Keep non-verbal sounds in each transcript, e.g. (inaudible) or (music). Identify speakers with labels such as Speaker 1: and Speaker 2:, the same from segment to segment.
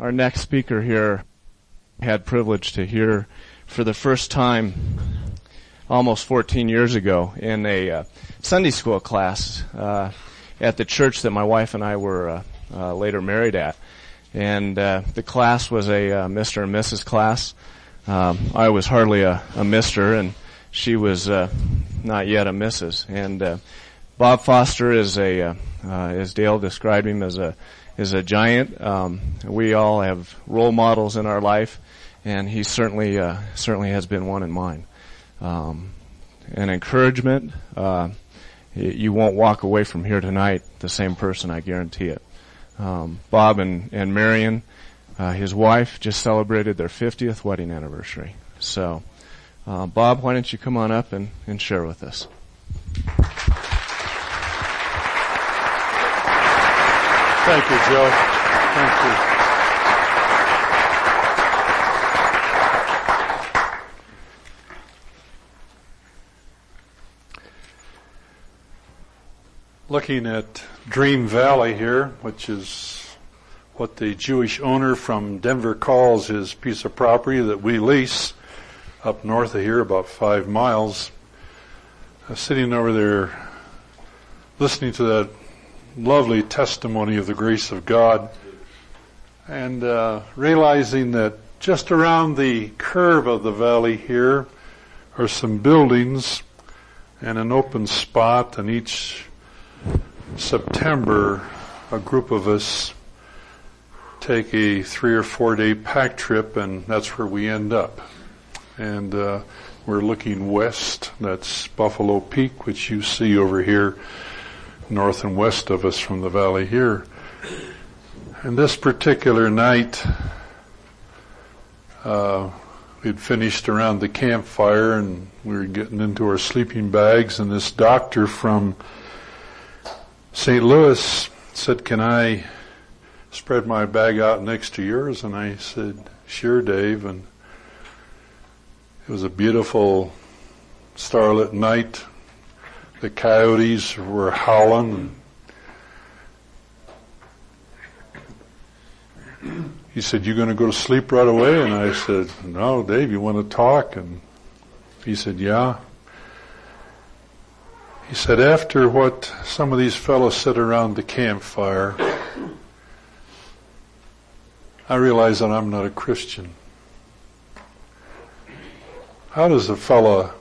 Speaker 1: our next speaker here had privilege to hear for the first time almost 14 years ago in a uh, Sunday school class uh, at the church that my wife and I were uh, uh later married at. And uh, the class was a uh, Mr. and Mrs. class. Um, I was hardly a, a Mr. and she was not yet a Mrs. And Bob Foster is a, as Dale described him, as a is a giant. Um, we all have role models in our life, and he certainly uh, certainly has been one in mine. Um, an encouragement. Uh, you won't walk away from here tonight the same person. I guarantee it. Um, Bob and and Marion, uh, his wife, just celebrated their 50th wedding anniversary. So, uh, Bob, why don't you come on up and, and share with us?
Speaker 2: Thank you, Joe. Thank you. Looking at Dream Valley here, which is what the Jewish owner from Denver calls his piece of property that we lease up north of here, about five miles. Uh, sitting over there listening to that lovely testimony of the grace of God and uh, realizing that just around the curve of the valley here are some buildings and an open spot and each September a group of us take a three or four day pack trip and that's where we end up. And uh, we're looking west. That's Buffalo Peak, which you see over here north and west of us from the valley here. And this particular night, uh, we'd finished around the campfire and we were getting into our sleeping bags and this doctor from St. Louis said, can I spread my bag out next to yours? And I said, sure, Dave. And it was a beautiful starlit night the coyotes were howling. He said, you going to go to sleep right away? And I said, no, Dave, you want to talk? And he said, yeah. He said, after what some of these fellows said around the campfire, I realize that I'm not a Christian. How does a fellow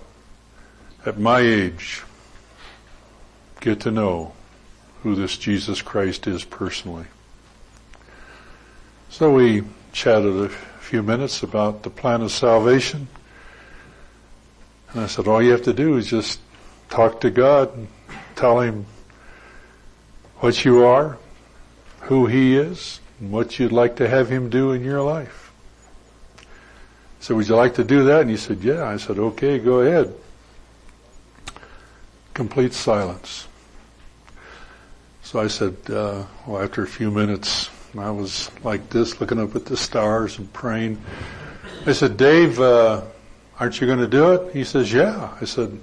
Speaker 2: at my age get to know who this Jesus Christ is personally. So we chatted a few minutes about the plan of salvation. And I said, all you have to do is just talk to God and tell Him what you are, who He is, and what you'd like to have Him do in your life. So would you like to do that? And he said, yeah. I said, okay, go ahead. Complete silence. So I said, uh, well, after a few minutes, I was like this, looking up at the stars and praying. I said, Dave, uh, aren't you going to do it? He says, yeah. I said,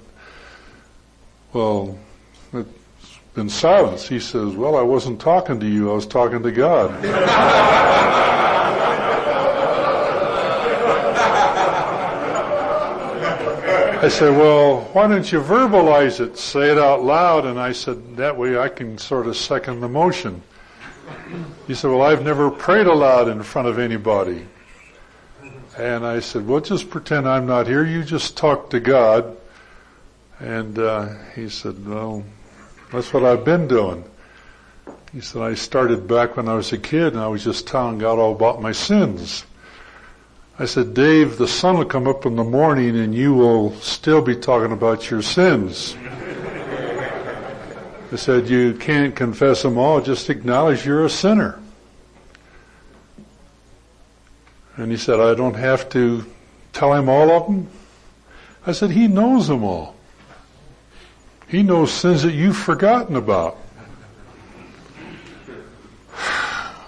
Speaker 2: well, it's been silence. He says, well, I wasn't talking to you. I was talking to God. (laughs) I said, well, why don't you verbalize it? Say it out loud. And I said, that way I can sort of second the motion. He said, well, I've never prayed aloud in front of anybody. And I said, well, just pretend I'm not here. You just talk to God. And uh, he said, well, that's what I've been doing. He said, I started back when I was a kid and I was just telling God all about my sins. I said, Dave, the sun will come up in the morning and you will still be talking about your sins. I said, you can't confess them all, just acknowledge you're a sinner. And he said, I don't have to tell him all of them. I said, he knows them all. He knows sins that you've forgotten about.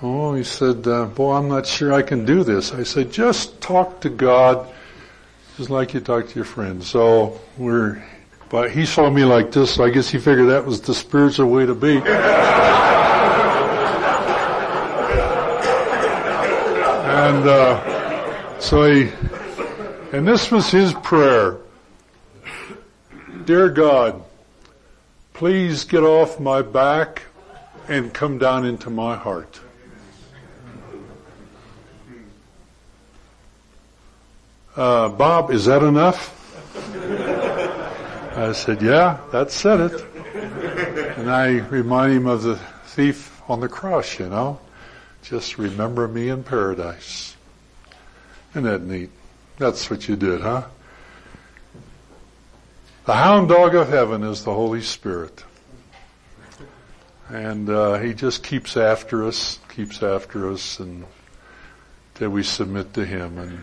Speaker 2: Oh, he said, uh, boy, I'm not sure I can do this. I said, just talk to God just like you talk to your friends. So we're, but he saw me like this, so I guess he figured that was the spiritual way to be. And uh, so he, and this was his prayer. Dear God, please get off my back and come down into my heart. Uh, Bob, is that enough? I said, yeah, that said it. And I remind him of the thief on the cross, you know. Just remember me in paradise. Isn't that neat? That's what you did, huh? The hound dog of heaven is the Holy Spirit. And uh, he just keeps after us, keeps after us, and till we submit to him. And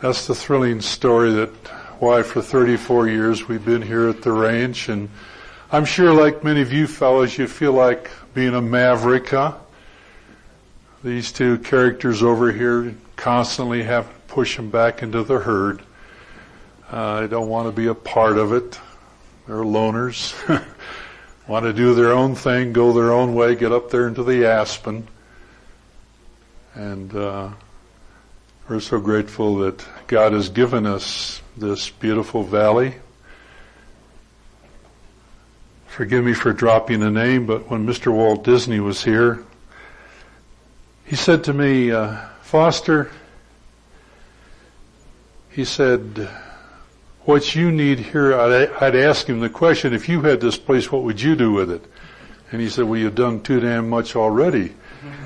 Speaker 2: that's the thrilling story that why for 34 years we've been here at the ranch. And I'm sure like many of you fellows, you feel like being a maverick, huh? These two characters over here constantly have to push them back into the herd. Uh, they don't want to be a part of it. They're loners. (laughs) want to do their own thing, go their own way, get up there into the aspen. And uh, we're so grateful that God has given us this beautiful valley. Forgive me for dropping a name, but when Mr. Walt Disney was here, he said to me, uh, Foster, he said, what you need here, I'd, I'd ask him the question, if you had this place, what would you do with it? And he said, well, you've done too damn much already.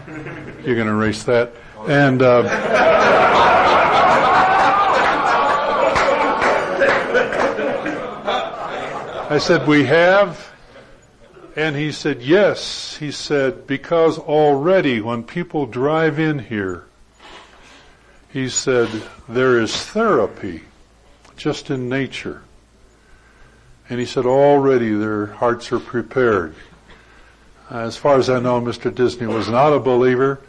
Speaker 2: You're going to erase that. And, uh, I said, we have. And he said, yes. He said, because already when people drive in here, he said, there is therapy just in nature. And he said, already their hearts are prepared. As far as I know, Mr. Disney was not a believer.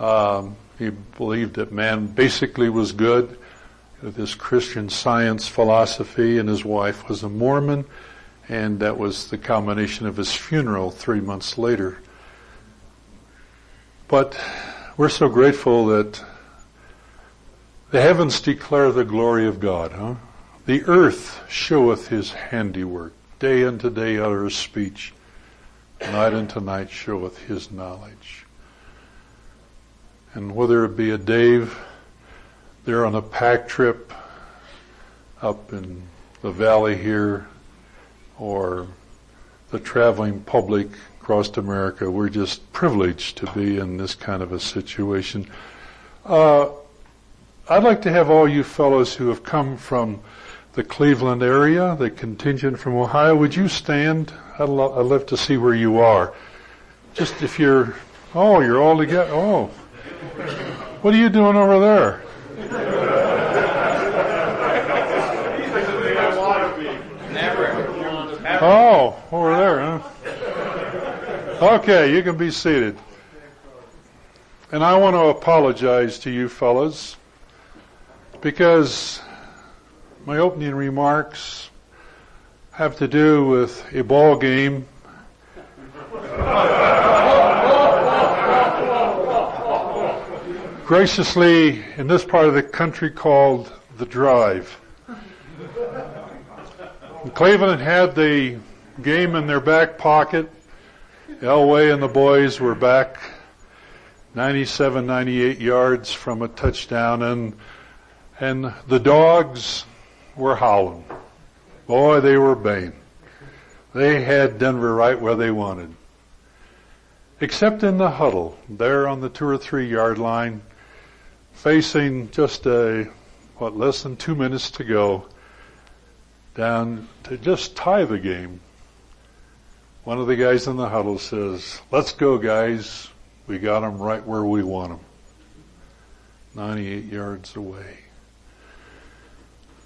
Speaker 2: Um, he believed that man basically was good with his Christian science philosophy, and his wife was a Mormon and that was the culmination of his funeral three months later. But we're so grateful that the heavens declare the glory of God, huh? The earth showeth his handiwork. Day unto day uttereth speech. Night unto night showeth his knowledge. And whether it be a Dave, they're on a pack trip up in the valley here, or the traveling public across America. We're just privileged to be in this kind of a situation. Uh, I'd like to have all you fellows who have come from the Cleveland area, the contingent from Ohio, would you stand? I'd, lo- I'd love to see where you are. Just if you're, oh, you're all together. Oh, what are you doing over there? Oh, over there, huh? Okay, you can be seated. And I want to apologize to you fellas because my opening remarks have to do with a ball game. (laughs) Graciously, in this part of the country called the Drive. Cleveland had the game in their back pocket. Elway and the boys were back 97, 98 yards from a touchdown and, and the dogs were howling. Boy, they were baying. They had Denver right where they wanted. Except in the huddle, there on the two or three yard line, facing just a, what, less than two minutes to go, down to just tie the game. One of the guys in the huddle says, let's go guys. We got them right where we want them. 98 yards away.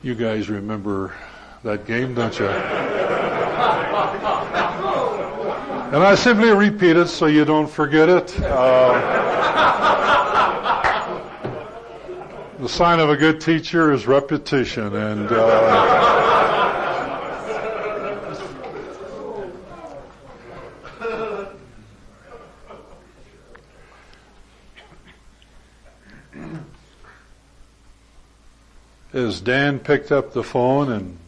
Speaker 2: You guys remember that game, don't you? and I simply repeat it so you don't forget it. Uh, the sign of a good teacher is repetition, and uh, as Dan picked up the phone and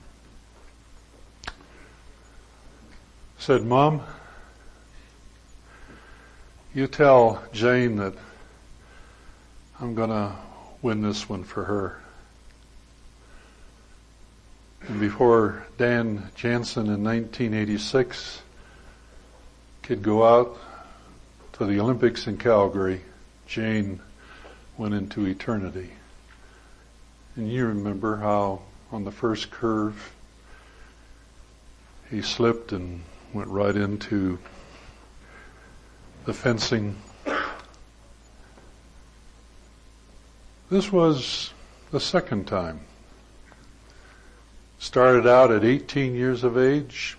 Speaker 2: said, "Mom, you tell Jane that." I'm going to win this one for her. And before Dan Jansen in 1986 could go out to the Olympics in Calgary, Jane went into eternity. And you remember how on the first curve he slipped and went right into the fencing. This was the second time. Started out at 18 years of age,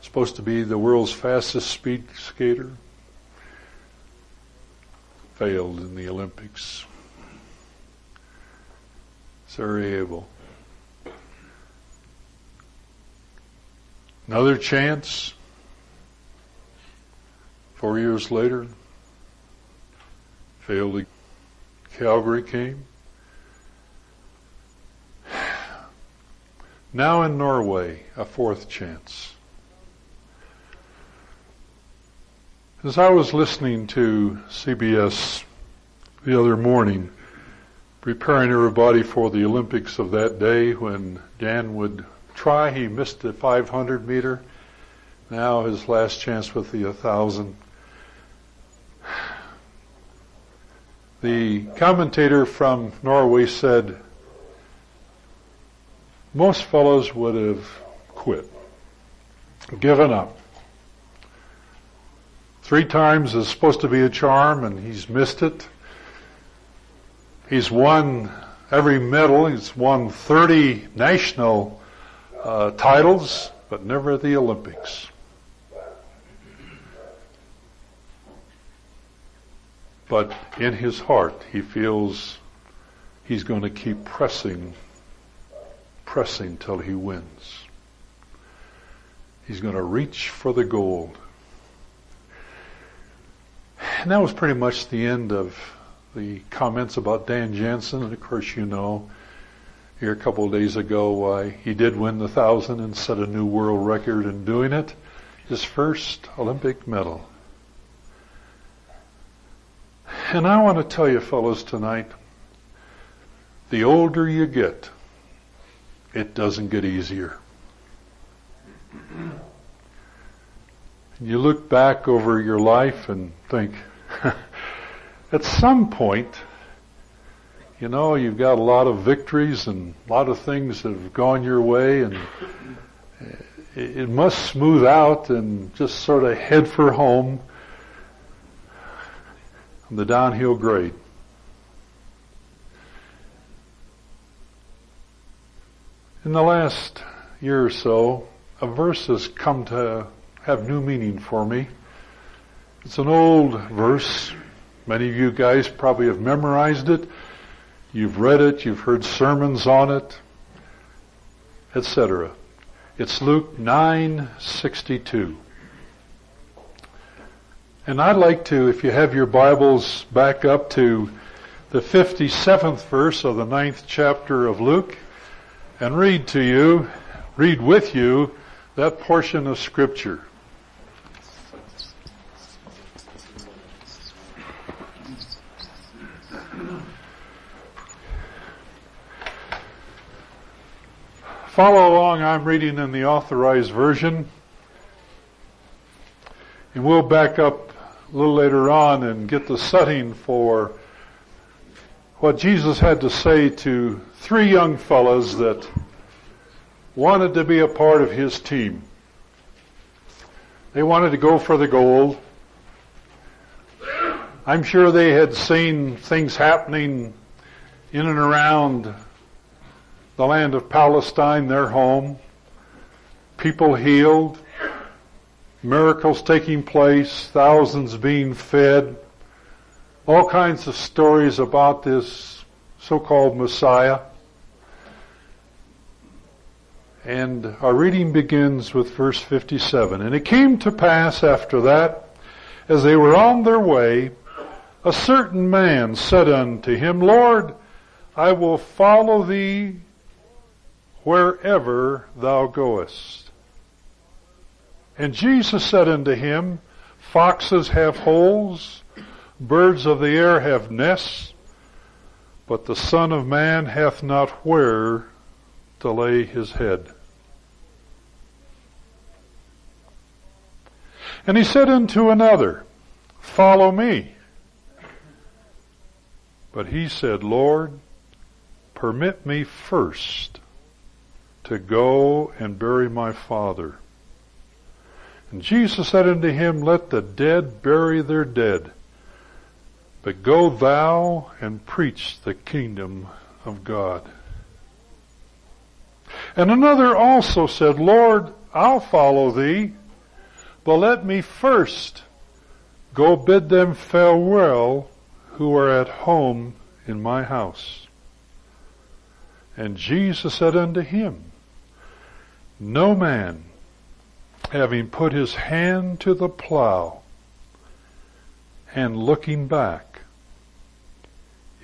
Speaker 2: supposed to be the world's fastest speed skater. Failed in the Olympics. Sarajevo. Another chance. Four years later, failed. Calgary came. Now in Norway, a fourth chance. As I was listening to CBS the other morning, preparing everybody for the Olympics of that day when Dan would try, he missed the 500 meter. Now his last chance with the 1000. The commentator from Norway said, most fellows would have quit, given up. Three times is supposed to be a charm and he's missed it. He's won every medal. He's won 30 national uh, titles, but never the Olympics. But in his heart, he feels he's going to keep pressing, pressing till he wins. He's going to reach for the gold. And that was pretty much the end of the comments about Dan Jansen. And of course, you know, here a couple of days ago, why he did win the thousand and set a new world record in doing it. His first Olympic medal. And I want to tell you fellows tonight, the older you get, it doesn't get easier. You look back over your life and think, (laughs) at some point, you know, you've got a lot of victories and a lot of things that have gone your way and it must smooth out and just sort of head for home the downhill grade. In the last year or so, a verse has come to have new meaning for me. It's an old verse. Many of you guys probably have memorized it. You've read it, you've heard sermons on it, etc. It's Luke 9:62. And I'd like to, if you have your Bibles back up to the 57th verse of the ninth chapter of Luke, and read to you, read with you, that portion of scripture. Follow along, I'm reading in the authorized version. And we'll back up a little later on and get the setting for what Jesus had to say to three young fellows that wanted to be a part of his team. They wanted to go for the gold. I'm sure they had seen things happening in and around the land of Palestine, their home. People healed, miracles taking place, thousands being fed, all kinds of stories about this so-called Messiah. And our reading begins with verse 57. And it came to pass after that, as they were on their way, a certain man said unto him, Lord, I will follow thee wherever thou goest. And Jesus said unto him, Foxes have holes, birds of the air have nests, but the Son of Man hath not where to lay his head. And he said unto another, Follow me. But he said, Lord, permit me first to go and bury my father. And Jesus said unto him, Let the dead bury their dead, but go thou and preach the kingdom of God. And another also said, Lord, I'll follow thee, but let me first go bid them farewell who are at home in my house. And Jesus said unto him, No man, having put his hand to the plow and looking back,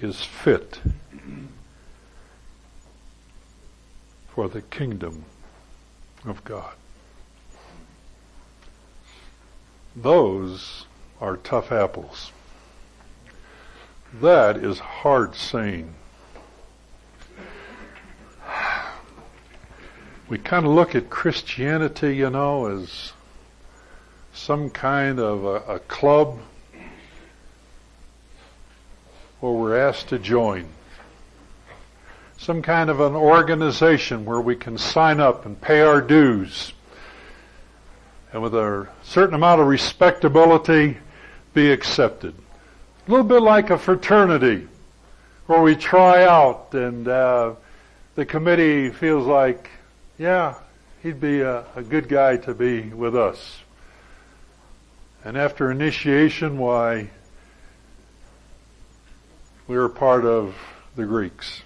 Speaker 2: is fit for the kingdom of God. Those are tough apples. That is hard saying. We kind of look at Christianity, you know, as some kind of a, a club where we're asked to join. Some kind of an organization where we can sign up and pay our dues. And with a certain amount of respectability, be accepted. A little bit like a fraternity where we try out and uh, the committee feels like, yeah, he'd be a, a good guy to be with us. And after initiation, why, we were part of the Greeks.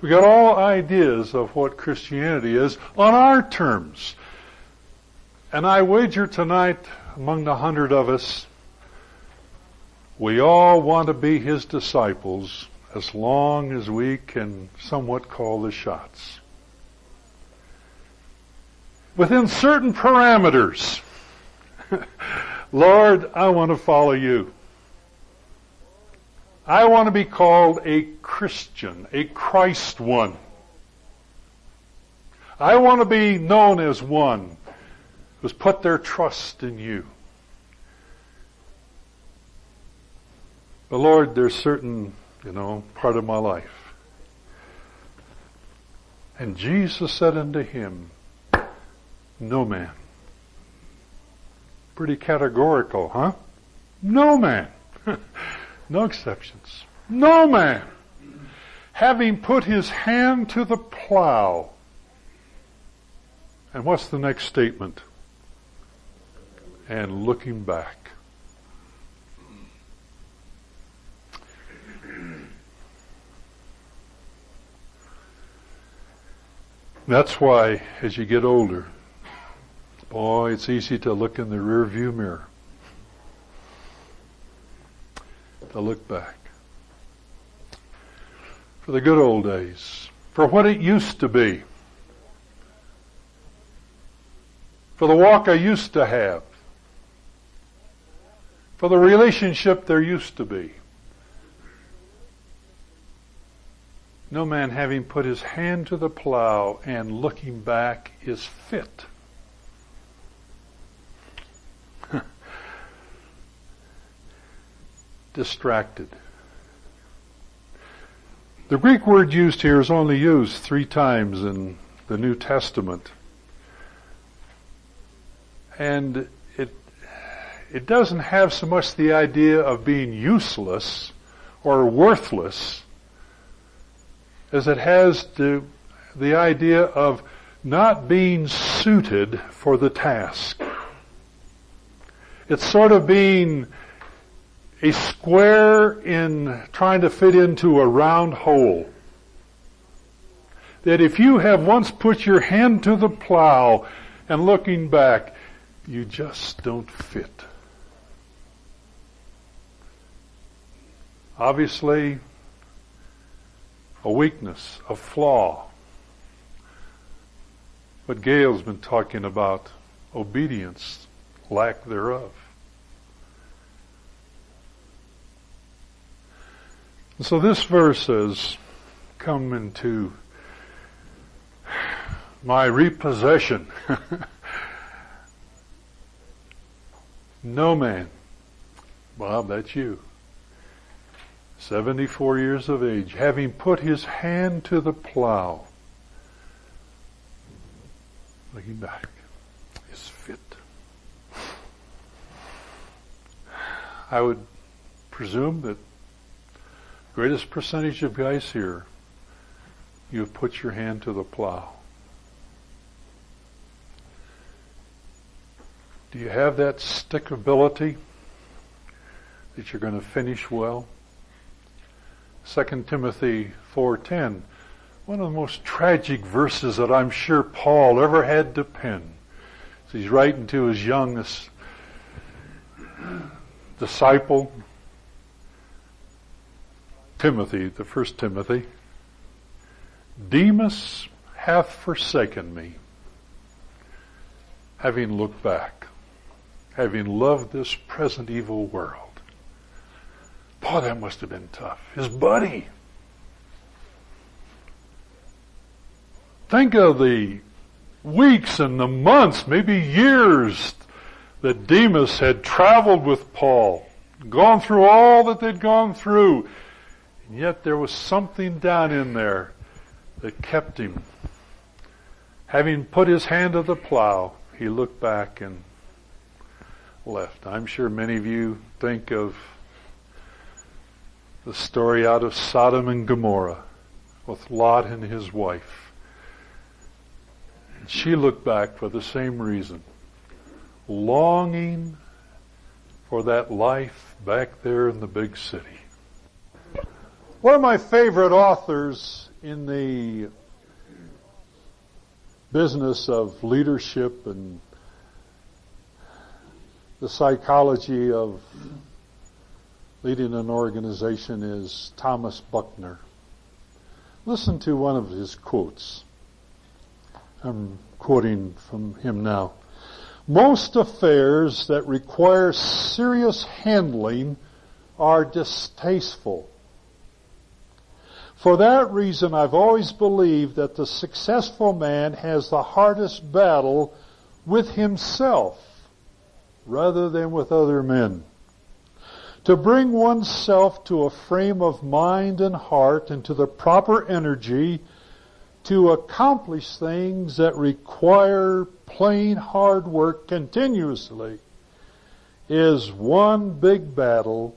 Speaker 2: We got all ideas of what Christianity is on our terms. And I wager tonight among the hundred of us, we all want to be his disciples as long as we can somewhat call the shots. Within certain parameters. (laughs) Lord, I want to follow you. I want to be called a Christian, a Christ one. I want to be known as one who's put their trust in you. But Lord, there's certain, you know, part of my life. And Jesus said unto him, No man. Pretty categorical, huh? No man. (laughs) no exceptions. No man. Having put his hand to the plow. And what's the next statement? And looking back. That's why, as you get older, boy, it's easy to look in the rear view mirror. To look back. For the good old days. For what it used to be. For the walk I used to have. For the relationship there used to be. No man having put his hand to the plow and looking back is fit. Distracted. The Greek word used here is only used three times in the New Testament. And it, it doesn't have so much the idea of being useless or worthless as it has to the idea of not being suited for the task. It's sort of being a square in trying to fit into a round hole. That if you have once put your hand to the plow and looking back, you just don't fit. Obviously, a weakness, a flaw. But Gail's been talking about obedience, lack thereof. So this verse says, come into my repossession. (laughs) no man. Bob, that's you. 74 years of age, having put his hand to the plow, looking back, is fit. I would presume that greatest percentage of guys here, you have put your hand to the plow. Do you have that stickability that you're going to finish well? 2 Timothy 4:10, one of the most tragic verses that I'm sure Paul ever had to pen. He's writing to his youngest disciple, Timothy, the first Timothy. Demas hath forsaken me, having looked back, having loved this present evil world. Boy, that must have been tough. His buddy. Think of the weeks and the months, maybe years that Demas had traveled with Paul, gone through all that they'd gone through, and yet there was something down in there that kept him. Having put his hand to the plow, he looked back and left. I'm sure many of you think of the story out of Sodom and Gomorrah with Lot and his wife. And she looked back for the same reason, longing for that life back there in the big city. One of my favorite authors in the business of leadership and the psychology of leading an organization is Thomas Buckner. Listen to one of his quotes. I'm quoting from him now. Most affairs that require serious handling are distasteful. For that reason, I've always believed that the successful man has the hardest battle with himself rather than with other men to bring oneself to a frame of mind and heart and to the proper energy to accomplish things that require plain hard work continuously is one big battle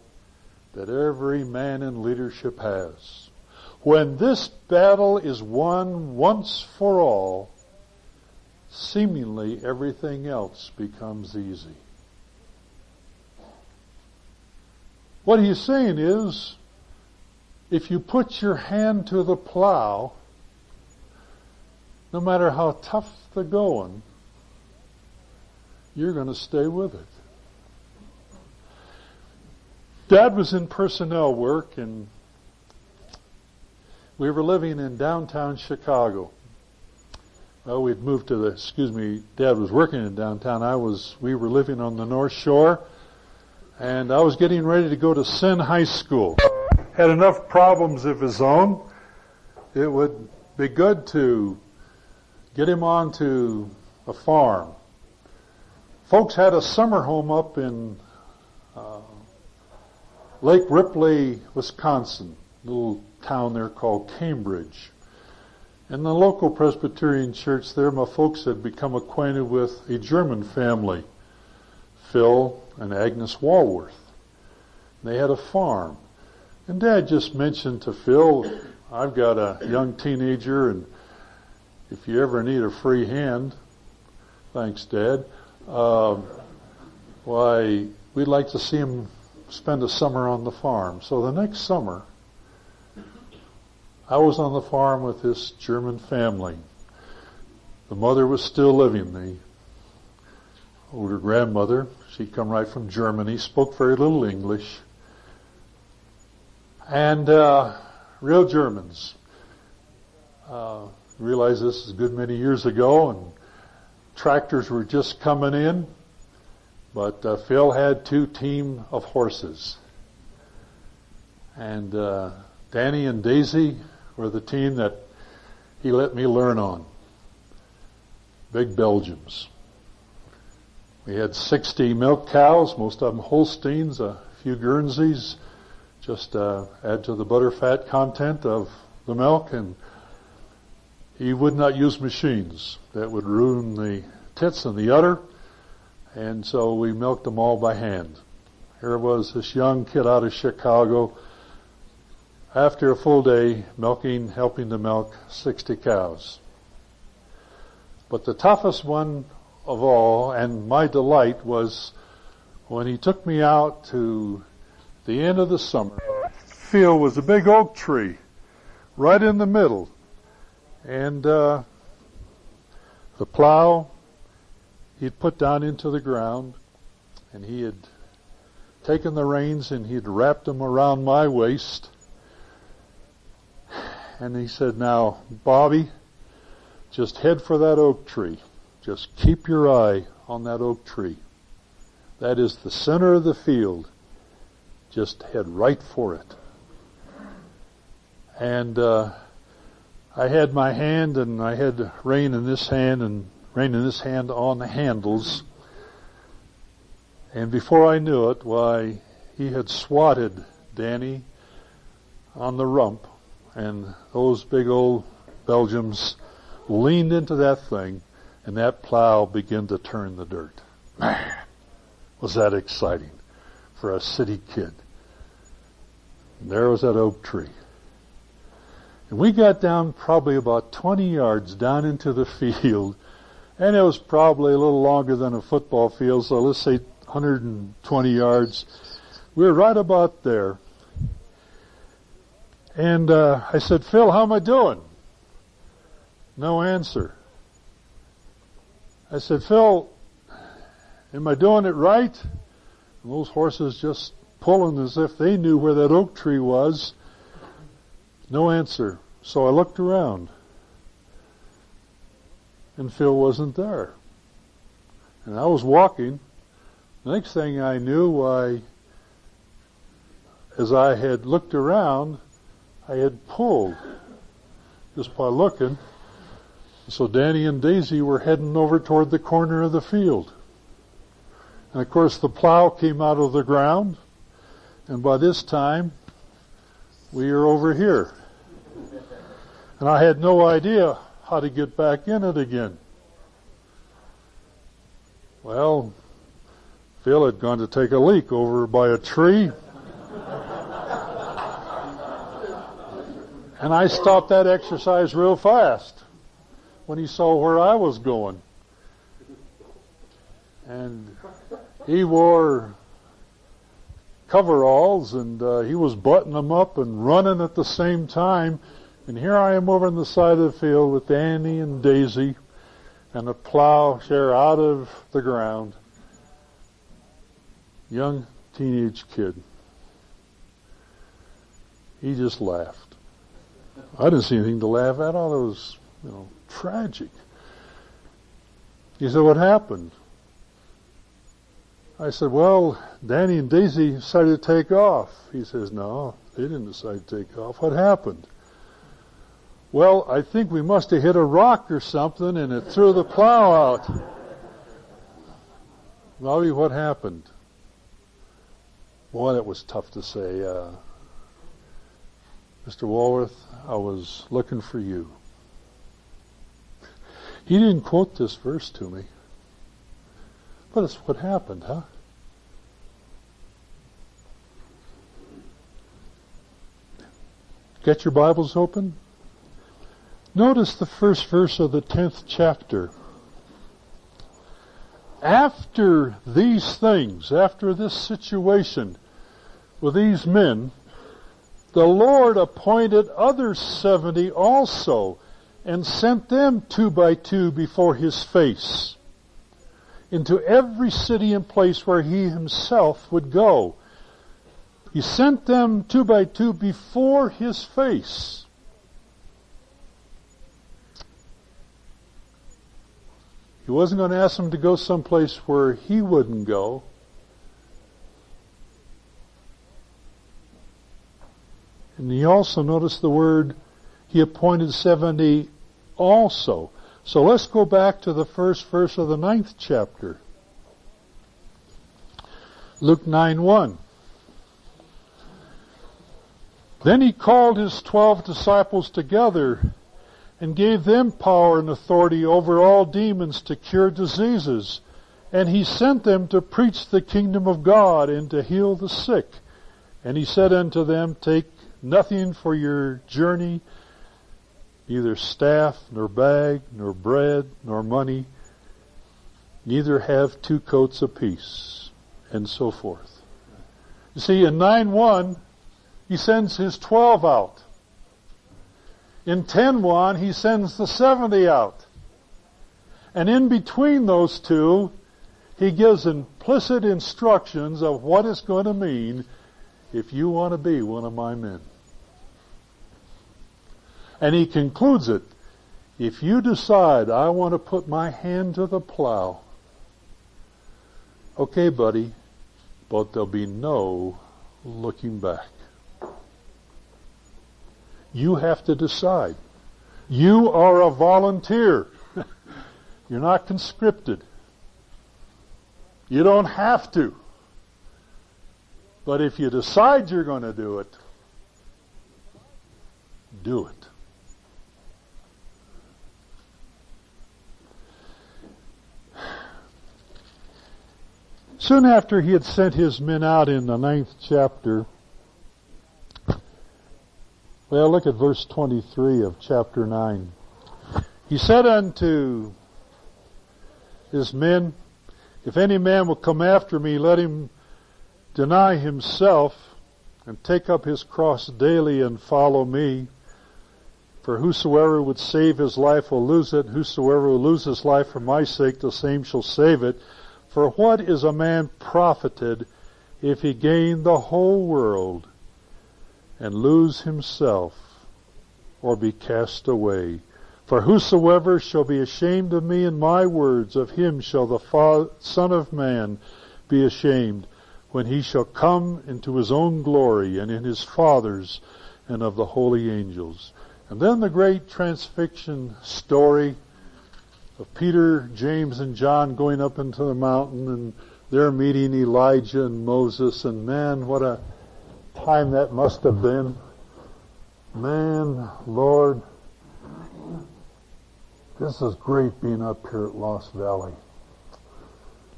Speaker 2: that every man in leadership has. When this battle is won once for all, seemingly everything else becomes easy. What he's saying is, if you put your hand to the plow, no matter how tough the going, you're going to stay with it. Dad was in personnel work and we were living in downtown Chicago. Well, we'd moved to the, excuse me, Dad was working in downtown. I was, we were living on the North Shore and I was getting ready to go to Senn High School. Had enough problems of his own. It would be good to get him onto a farm. Folks had a summer home up in uh, Lake Ripley, Wisconsin, little town there called Cambridge. In the local Presbyterian church there, my folks had become acquainted with a German family, Phil and Agnes Walworth. They had a farm. And Dad just mentioned to Phil, I've got a young teenager and if you ever need a free hand, thanks Dad, um, why, we'd like to see him spend a summer on the farm. So the next summer, I was on the farm with this German family. The mother was still living, the older grandmother. She'd come right from Germany, spoke very little English. And, uh, real Germans. Uh, realized this is a good many years ago, and tractors were just coming in. But uh, Phil had two team of horses, and uh, Danny and Daisy were the team that he let me learn on. Big Belgians. We had 60 milk cows, most of them Holsteins, a few Guernseys, just uh, add to the butterfat content of the milk, and he would not use machines. That would ruin the tits and the udder, and so we milked them all by hand. Here was this young kid out of Chicago, after a full day milking, helping to milk 60 cows. But the toughest one of all, and my delight, was when he took me out to the end of the summer. Field was a big oak tree, right in the middle, and uh, the plow he'd put down into the ground, and he had taken the reins and he'd wrapped them around my waist, and he said, "Now, Bobby." Just head for that oak tree. Just keep your eye on that oak tree. That is the center of the field. Just head right for it. And uh, I had my hand and I had rein in this hand and rein in this hand on the handles. And before I knew it, why, he had swatted Danny on the rump and those big old Belgians leaned into that thing, and that plow began to turn the dirt. Man, was that exciting for a city kid. And there was that oak tree. And we got down probably about 20 yards down into the (laughs) field, and it was probably a little longer than a football field, so let's say 120 yards. We were right about there. And uh, I said, Phil, how am I doing? No answer. I said, Phil, am I doing it right? And those horses just pulling as if they knew where that oak tree was. No answer. So I looked around. And Phil wasn't there. And I was walking. The next thing I knew, why, as I had looked around, I had pulled just by looking so Danny and Daisy were heading over toward the corner of the field. And of course the plow came out of the ground, and by this time, we are over here. And I had no idea how to get back in it again. Well, Phil had gone to take a leak over by a tree. And I stopped that exercise real fast when he saw where I was going. And he wore coveralls and uh, he was buttoning them up and running at the same time. And here I am over on the side of the field with Annie and Daisy and a plowshare out of the ground. Young teenage kid. He just laughed. I didn't see anything to laugh at. All it was, you know, tragic. He said, what happened? I said, well, Danny and Daisy decided to take off. He says, no, they didn't decide to take off. What happened? Well, I think we must have hit a rock or something and it threw the plow out. Bobby, what happened? Boy, that was tough to say. Uh, Mr. Walworth, I was looking for you. He didn't quote this verse to me. But it's what happened, huh? Get your Bibles open. Notice the first verse of the 10th chapter. After these things, after this situation with these men, the Lord appointed other seventy also, and sent them two by two before his face into every city and place where he himself would go. He sent them two by two before his face. He wasn't going to ask them to go someplace where he wouldn't go. And he also noticed the word, he appointed 70 also. So let's go back to the first verse of the ninth chapter. Luke 9 1. Then he called his twelve disciples together and gave them power and authority over all demons to cure diseases. And he sent them to preach the kingdom of God and to heal the sick. And he said unto them, Take nothing for your journey, neither staff, nor bag, nor bread, nor money, neither have two coats apiece, and so forth. You see, in 9-1, he sends his 12 out. In 10-1, he sends the 70 out. And in between those two, he gives implicit instructions of what it's going to mean if you want to be one of my men. And he concludes it, if you decide I want to put my hand to the plow, okay buddy, but there'll be no looking back. You have to decide. You are a volunteer. (laughs) You're not conscripted. You don't have to. But if you decide you're going to do it, do it. Soon after he had sent his men out in the ninth chapter, well, look at verse 23 of chapter 9. He said unto his men, If any man will come after me, let him deny himself and take up his cross daily and follow me. For whosoever would save his life will lose it. Whosoever will lose his life for my sake, the same shall save it. For what is a man profited if he gain the whole world and lose himself or be cast away. For whosoever shall be ashamed of me and my words, of him shall the Son of Man be ashamed when he shall come into his own glory and in his Father's and of the holy angels. And then the great transfixion story of Peter, James, and John going up into the mountain and they're meeting Elijah and Moses and man, what a time that must have been. Man, Lord, this is great being up here at Lost Valley.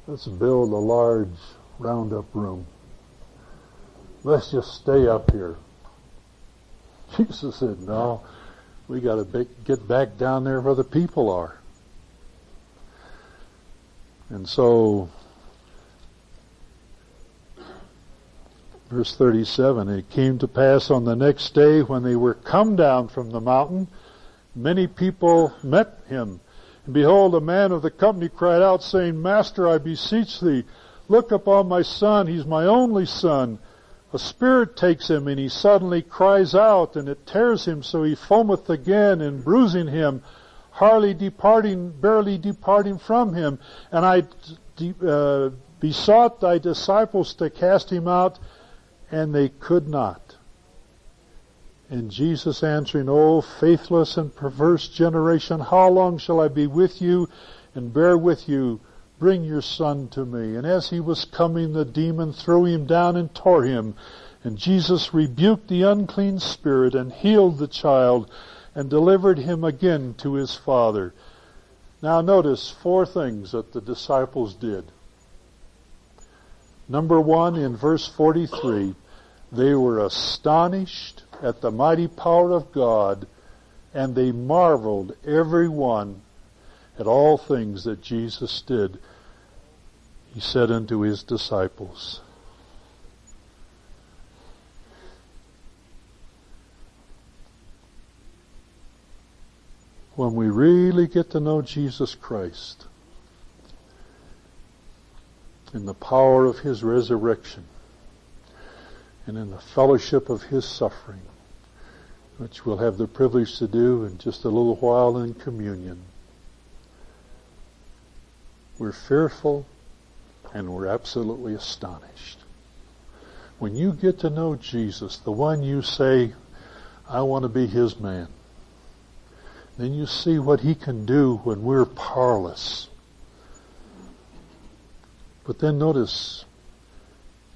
Speaker 2: Let's build a large roundup room. Let's just stay up here. (laughs) Jesus said, no, we gotta get back down there where the people are. And so Verse 37, It came to pass on the next day when they were come down from the mountain, many people met him. And behold, a man of the company cried out, saying, Master, I beseech thee, look upon my son, he's my only son. A spirit takes him, and he suddenly cries out, and it tears him, so he foameth again, and bruising him, hardly departing, barely departing from him. And I uh, besought thy disciples to cast him out, and they could not. And Jesus answering, O faithless and perverse generation, how long shall I be with you and bear with you? Bring your son to me. And as he was coming, the demon threw him down and tore him. And Jesus rebuked the unclean spirit and healed the child and delivered him again to his father. Now notice four things that the disciples did. Number one, in verse 43, they were astonished at the mighty power of God, and they marveled every one at all things that Jesus did. He said unto his disciples, When we really get to know Jesus Christ in the power of His resurrection, and in the fellowship of His suffering, which we'll have the privilege to do in just a little while in communion. we're fearful and we're absolutely astonished. When you get to know Jesus, the one you say, I want to be his man, then you see what he can do when we're powerless. But then notice,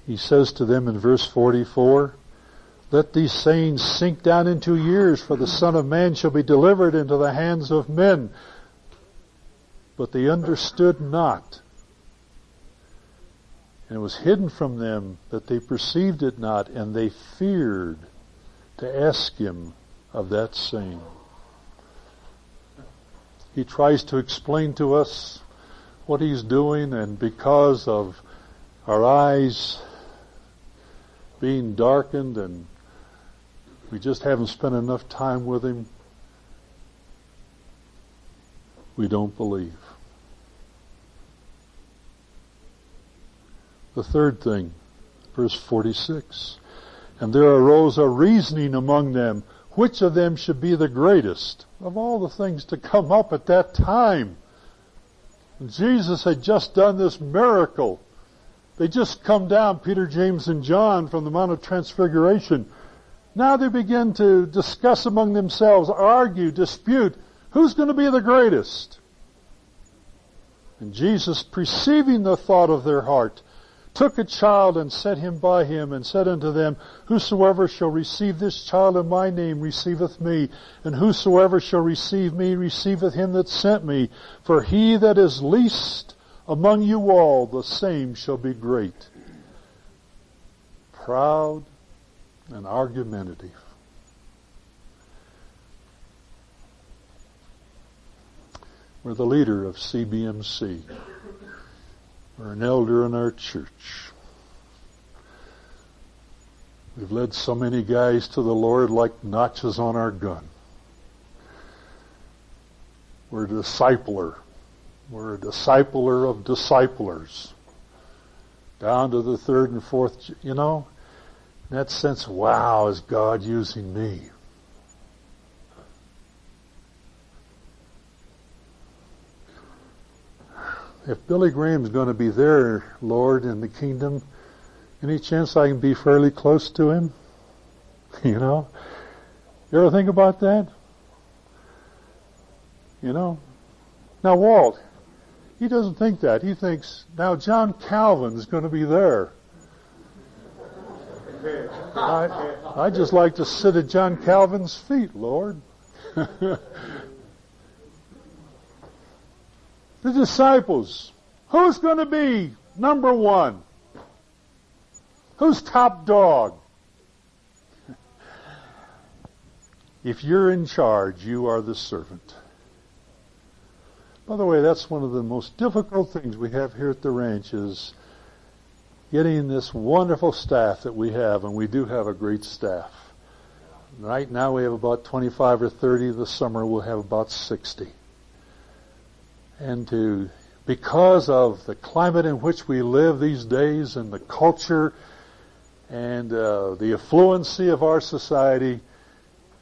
Speaker 2: he says to them in verse 44, let these sayings sink down into years, for the Son of Man shall be delivered into the hands of men. But they understood not. And it was hidden from them that they perceived it not, and they feared to ask him of that saying. He tries to explain to us what he's doing, and because of our eyes being darkened and we just haven't spent enough time with him, we don't believe. The third thing, verse 46. And there arose a reasoning among them, which of them should be the greatest of all the things to come up at that time. Jesus had just done this miracle. They just come down, Peter, James, and John from the Mount of Transfiguration. Now they begin to discuss among themselves, argue, dispute, who's going to be the greatest? And Jesus, perceiving the thought of their heart, took a child and set him by him and said unto them, Whosoever shall receive this child in my name receiveth me, and whosoever shall receive me receiveth him that sent me. For he that is least among you all, the same shall be great. Proud and argumentative. We're the leader of CBMC or an elder in our church. We've led so many guys to the Lord like notches on our gun. We're a discipler. We're a discipler of disciplers. Down to the third and fourth, you know, in that sense, wow, is God using me? If Billy Graham's going to be there, Lord, in the kingdom, any chance I can be fairly close to him? (laughs) You know? You ever think about that? You know? Now Walt, he doesn't think that. He thinks, now John Calvin's going to be there. I, I just like to sit at John Calvin's feet, Lord. (laughs) the disciples. Who's going to be number one? Who's top dog? (laughs) If you're in charge, you are the servant. By the way, that's one of the most difficult things we have here at the ranch is getting this wonderful staff that we have, and we do have a great staff. Right now we have about 25 or 30. This summer we'll have about 60 and to because of the climate in which we live these days and the culture and uh, the affluency of our society,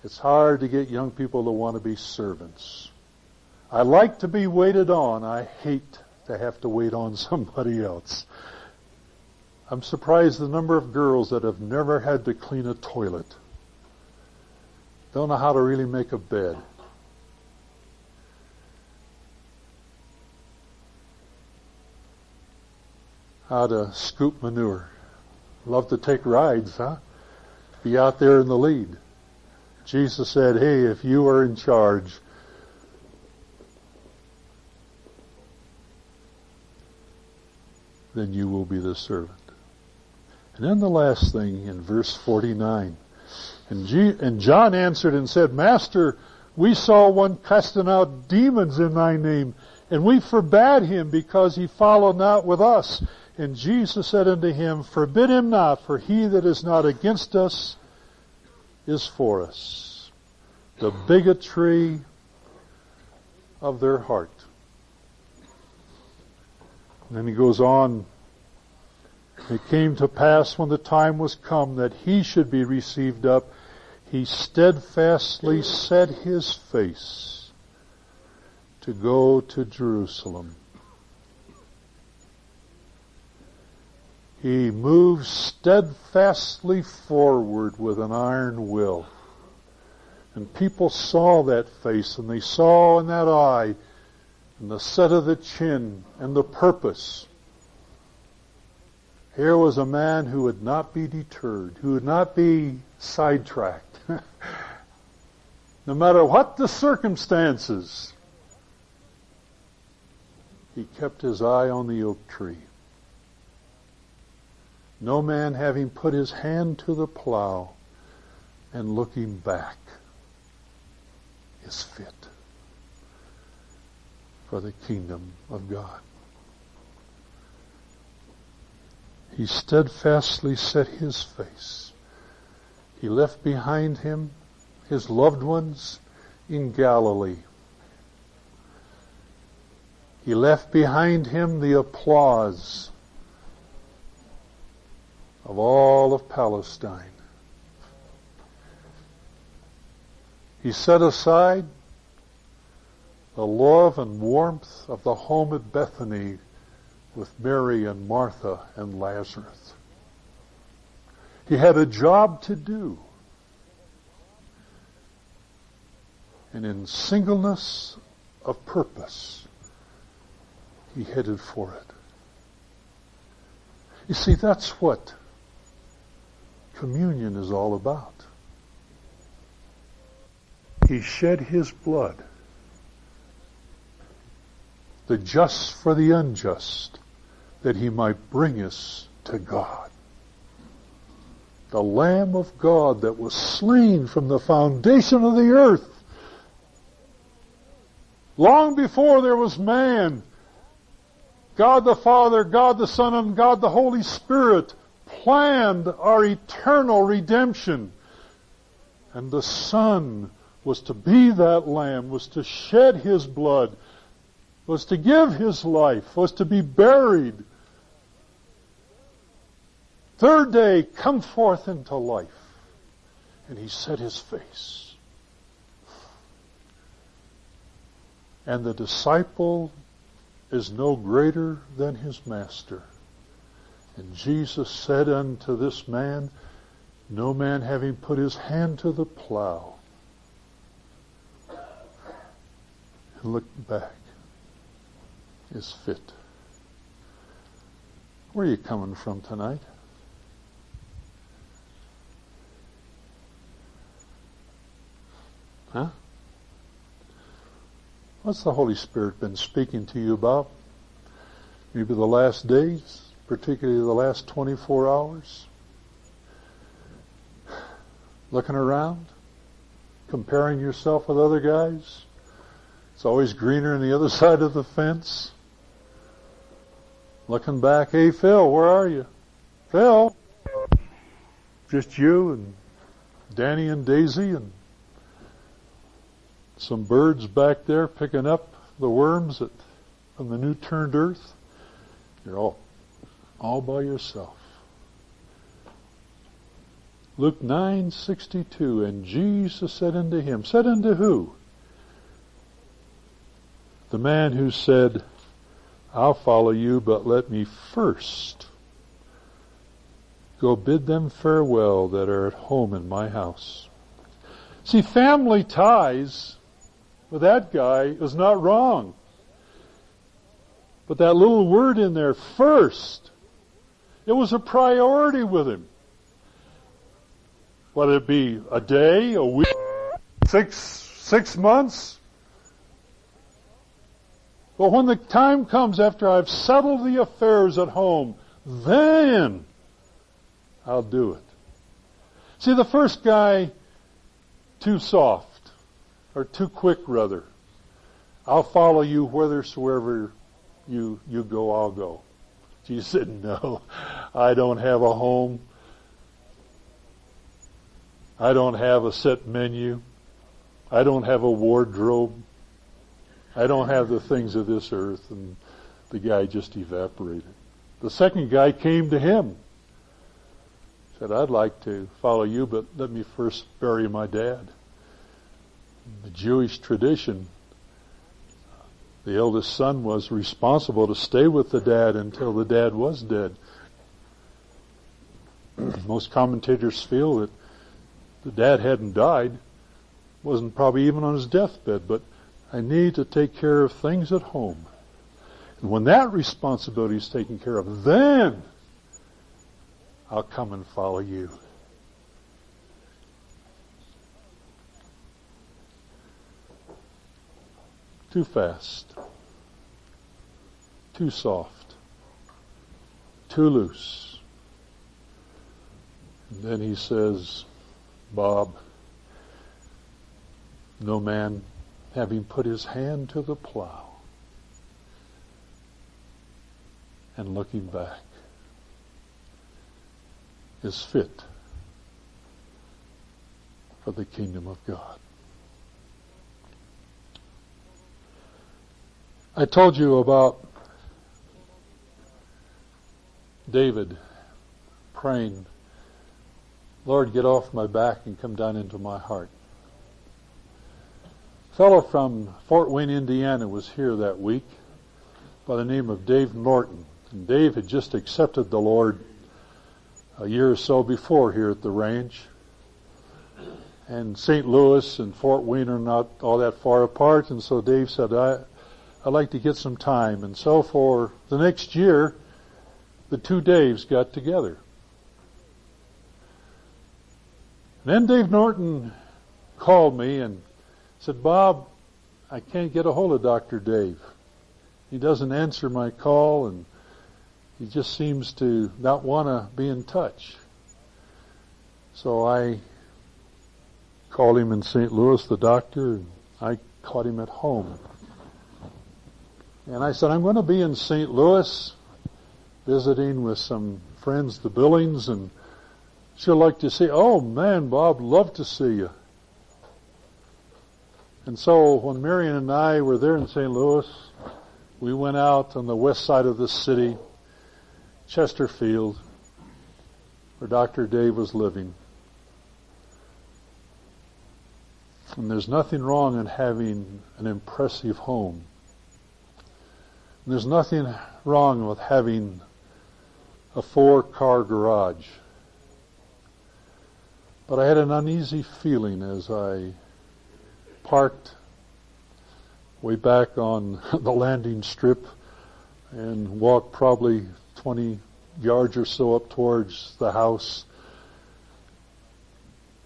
Speaker 2: it's hard to get young people to want to be servants. I like to be waited on. I hate to have to wait on (laughs) somebody else. I'm surprised the number of girls that have never had to clean a toilet. Don't know how to really make a bed. How to scoop manure. Love to take rides, huh? Be out there in the lead. Jesus said, hey, if you are in charge, then you will be the servant. And then the last thing in verse 49. And, G- and John answered and said, Master, we saw one casting out demons in thy name, and we forbade him because he followed not with us. And Jesus said unto him, Forbid him not, for he that is not against us is for us. The bigotry of their heart. And then he goes on, It came to pass when the time was come that he should be received up, he steadfastly set his face to go to Jerusalem He moves steadfastly forward with an iron will. And people saw that face and they saw in that eye and the set of the chin and the purpose. Here was a man who would not be deterred, who would not be sidetracked. (laughs) no matter what the circumstances, he kept his eye on the oak tree. No man having put his hand to the plow and looking back is fit for the kingdom of God. He steadfastly set his face. He left behind him his loved ones in Galilee. He left behind him the applause of all of Palestine. He set aside the love and warmth of the home at Bethany with Mary and Martha and Lazarus. He had a job to do. And in singleness of purpose, he headed for it. You see, that's what communion is all about. He shed his blood, the just for the unjust, that he might bring us to God. The Lamb of God that was slain from the foundation of the earth. Long before there was man, God the Father, God the Son, and God the Holy Spirit planned our eternal redemption. And the Son was to be that Lamb, was to shed His blood, was to give His life, was to be buried. Third day, come forth into life. And He set His face. And the disciple is no greater than his master. And Jesus said unto this man, No man having put his hand to the plow and looked back is fit. Where are you coming from tonight? Huh? What's the Holy Spirit been speaking to you about? Maybe the last days? Particularly the last 24 hours? Looking around? Comparing yourself with other guys? It's always greener on the other (laughs) side of the fence. Looking back, hey Phil, where are you? Phil? Just you and Danny and Daisy and some birds back there picking up the worms that, from the new turned earth. You're all all by yourself. Luke 9:62 and Jesus said unto him said unto who? The man who said I'll follow you but let me first go bid them farewell that are at home in my house. See family ties with that guy is not wrong. But that little word in there first it was a priority with him. Whether it be a day, a week, six, six months. But when the time comes after I've settled the affairs at home, then I'll do it. See, the first guy, too soft, or too quick rather. I'll follow you whithersoever you, you go, I'll go. (laughs) Jesus said, no, I don't have a home. I don't have a set menu. I don't have a wardrobe. I don't have the things of this earth. And the guy just evaporated. The second guy came to him. Said, I'd like to follow you, but let me first bury my dad. The Jewish tradition the eldest son was responsible to stay with the dad until the dad was dead. Most commentators feel that the dad hadn't died, wasn't probably even on his deathbed, but I need to take care of things at home. And when that responsibility is taken care of, then I'll come and follow you. Too fast. Too soft. Too loose. And then he says, Bob, no man having put his hand to the plow and looking back is fit for the kingdom of God. I told you about David praying, Lord, get off my back and come down into my heart. A fellow from Fort Wayne, Indiana was here that week by the name of Dave Norton. And Dave had just accepted the Lord a year or so before here at the range. And St. Louis and Fort Wayne are not all that far apart, and so Dave said, I, I'd like to get some time. And so for the next year, the two Daves got together. And then Dave Norton called me and said, Bob, I can't get a hold of Dr. Dave. He doesn't answer my call and he just seems to not want to be in touch. So I called him in St. Louis, the doctor, and I caught him at home. And I said, I'm going to be in St. Louis visiting with some friends, the Billings, and she'll like to see, oh man, Bob, love to see you. And so when Marion and I were there in St. Louis, we went out on the west side of the city Chesterfield, where Dr. Dave was living. And there's nothing wrong in having an impressive home. There's nothing wrong with having a four car garage. But I had an uneasy feeling as I parked way back on (laughs) the landing strip and walked probably 20 yards or so up towards the house.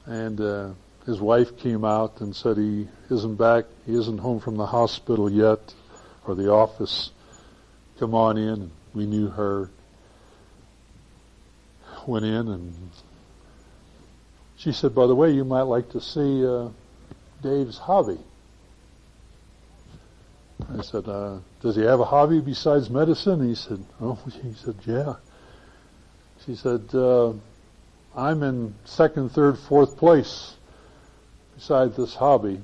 Speaker 2: And uh, his wife came out and said he isn't back, he isn't home from the hospital yet, or the office. Come on in. We knew her. Went in and she said, by the way, you might like to see uh, Dave's hobby. I said, uh, does he have a hobby besides medicine? He said, oh, (laughs) he said, yeah. She said, uh, I'm in second, third, fourth place beside this hobby.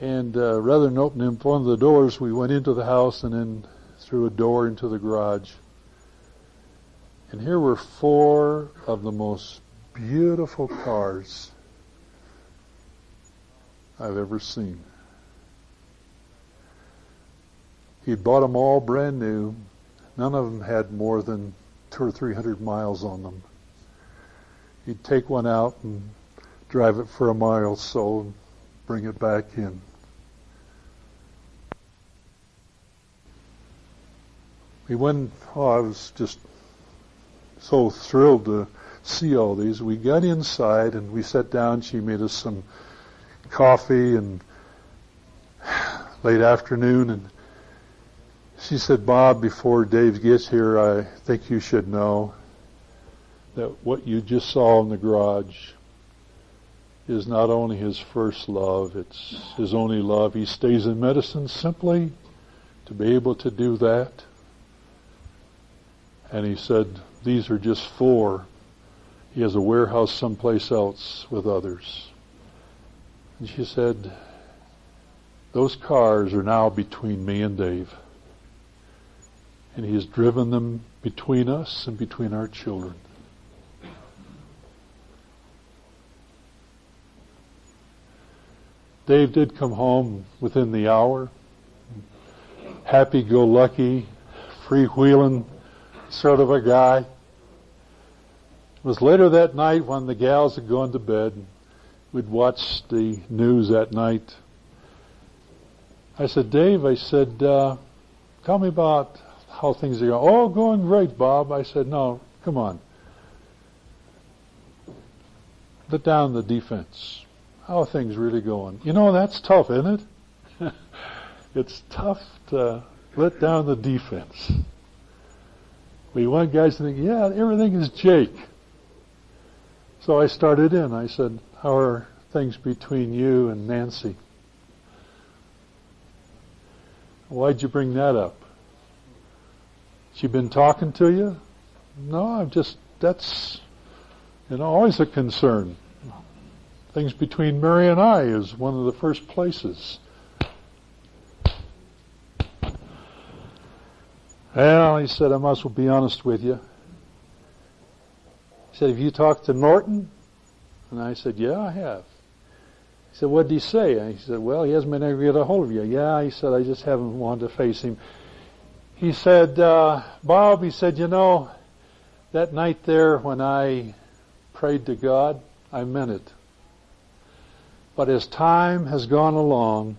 Speaker 2: And uh, rather than opening one of the doors, we went into the house and then through a door into the garage. And here were four of the most beautiful cars I've ever seen. He'd bought them all brand new. None of them had more than two or three hundred miles on them. He'd take one out and drive it for a mile or so and bring it back in. We went, oh, I was just so thrilled to see all these. We got inside and we sat down. She made us some coffee and (sighs) late afternoon and she said, Bob, before Dave gets here, I think you should know that what you just saw in the garage is not only his first love, it's his only love. He stays in medicine simply to be able to do that. And he said, these are just four. He has a warehouse someplace else with others. And she said, those cars are now between me and Dave and He has driven them between us and between our children. Dave did come home within the hour. Happy-go-lucky, freewheeling sort of a guy. It was later that night when the gals had gone to bed. We'd watched the news that night. I said, Dave, I said, uh, tell me about how things are going. Oh, going great, Bob. I said, no, come on. Let down the defense. How are things really going? You know, that's tough, isn't it? (laughs) it's tough to let down the defense. We want guys to think, yeah, everything is Jake. So I started in. I said, how are things between you and Nancy? Why'd you bring that up? She been talking to you? No, I'm just, that's, you know, always a concern. Things between Mary and I is one of the first places. Well, he said, I must well be honest with you. He said, have you talked to Norton? And I said, yeah, I have. He said, what did he say? And he said, well, he hasn't been able to get a hold of you. Yeah, he said, I just haven't wanted to face him. He said, uh, Bob, he said, you know, that night there when I prayed to God, I meant it. But as time has gone along,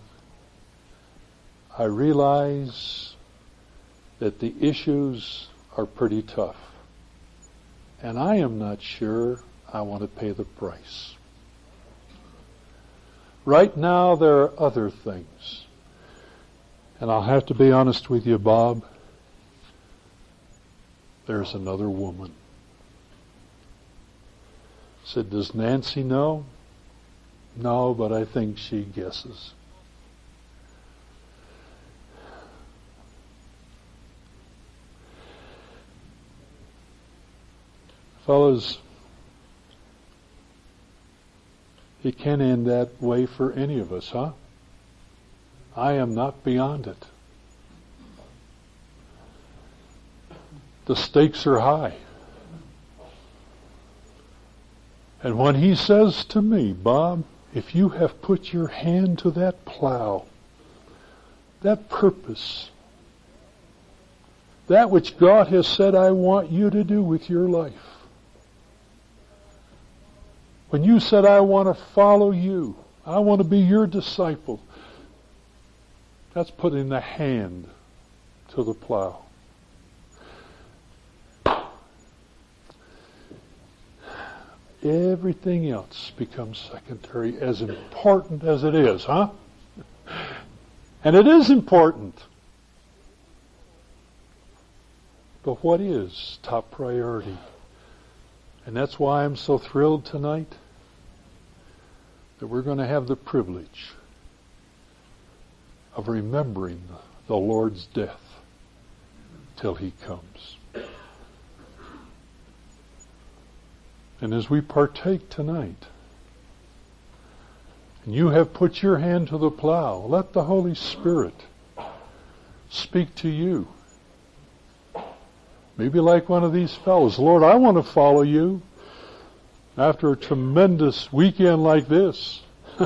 Speaker 2: I realize that the issues are pretty tough. And I am not sure I want to pay the price. Right now, there are other things. And I'll have to be honest with you, Bob. There's another woman. Said, does Nancy know? No, but I think she guesses. Fellows, it can end that way for any of us, huh? I am not beyond it. The stakes are high. And when he says to me, Bob, if you have put your hand to that plow, that purpose, that which God has said I want you to do with your life, when you said, I want to follow you, I want to be your disciple, that's putting the hand to the plow. Everything else becomes secondary, as important as it is, huh? And it is important. But what is top priority? And that's why I'm so thrilled tonight that we're going to have the privilege of remembering the Lord's death till He comes. And as we partake tonight, and you have put your hand to the plow, let the Holy Spirit speak to you Maybe like one of these fellows. Lord, I want to follow you after a tremendous weekend like this. (laughs)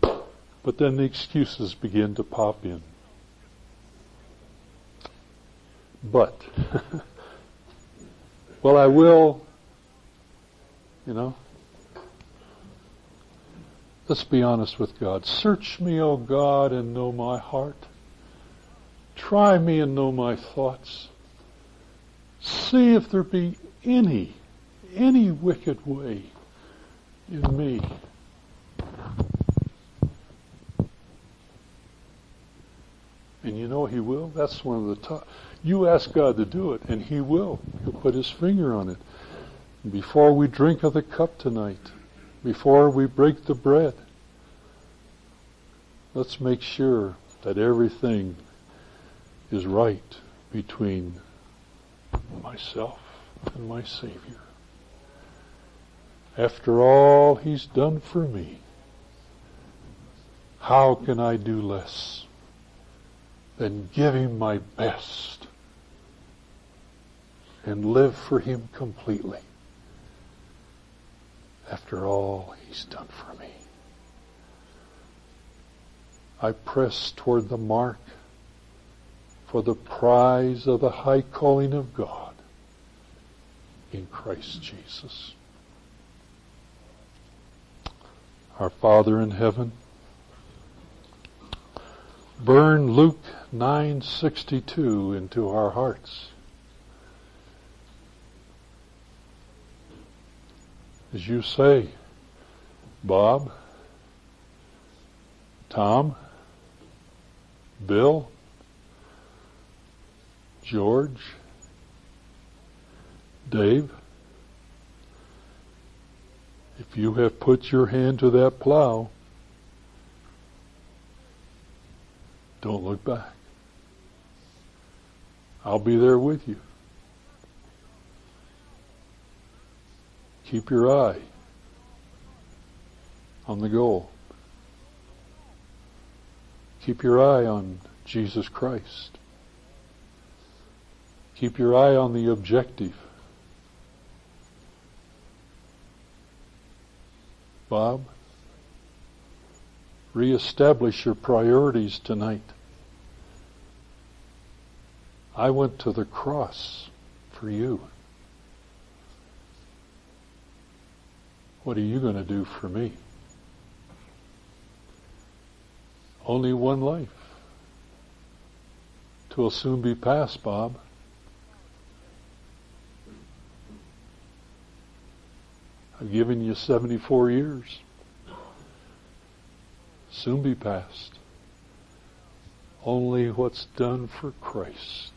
Speaker 2: but then the excuses begin to pop in. But, (laughs) well, I will, you know, let's be honest with God. Search me, O God, and know my heart. Try me and know my thoughts. See if there be any, any wicked way in me. And you know He will. That's one of the top. You ask God to do it, and He will. He'll put His finger on it. Before we drink of the cup tonight, before we break the bread, let's make sure that everything is right between myself and my Savior. After all He's done for me, how can I do less than give Him my best and live for Him completely after all He's done for me? I press toward the mark for the prize of the high calling of God in Christ Jesus. Our Father in heaven, burn Luke 9:62 into our hearts. As you say, Bob, Tom, Bill, George, Dave, if you have put your hand to that plow, don't look back. I'll be there with you. Keep your eye on the goal. Keep your eye on Jesus Christ. Keep your eye on the objective. Bob, reestablish your priorities tonight. I went to the cross for you. What are you going to do for me? Only one life. Twill soon be past, Bob. I've given you 74 years. Soon be past. Only what's done for Christ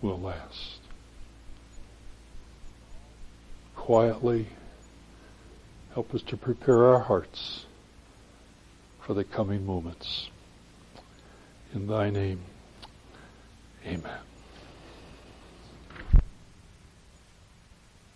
Speaker 2: will last. Quietly help us to prepare our hearts for the coming moments. In thy name, amen.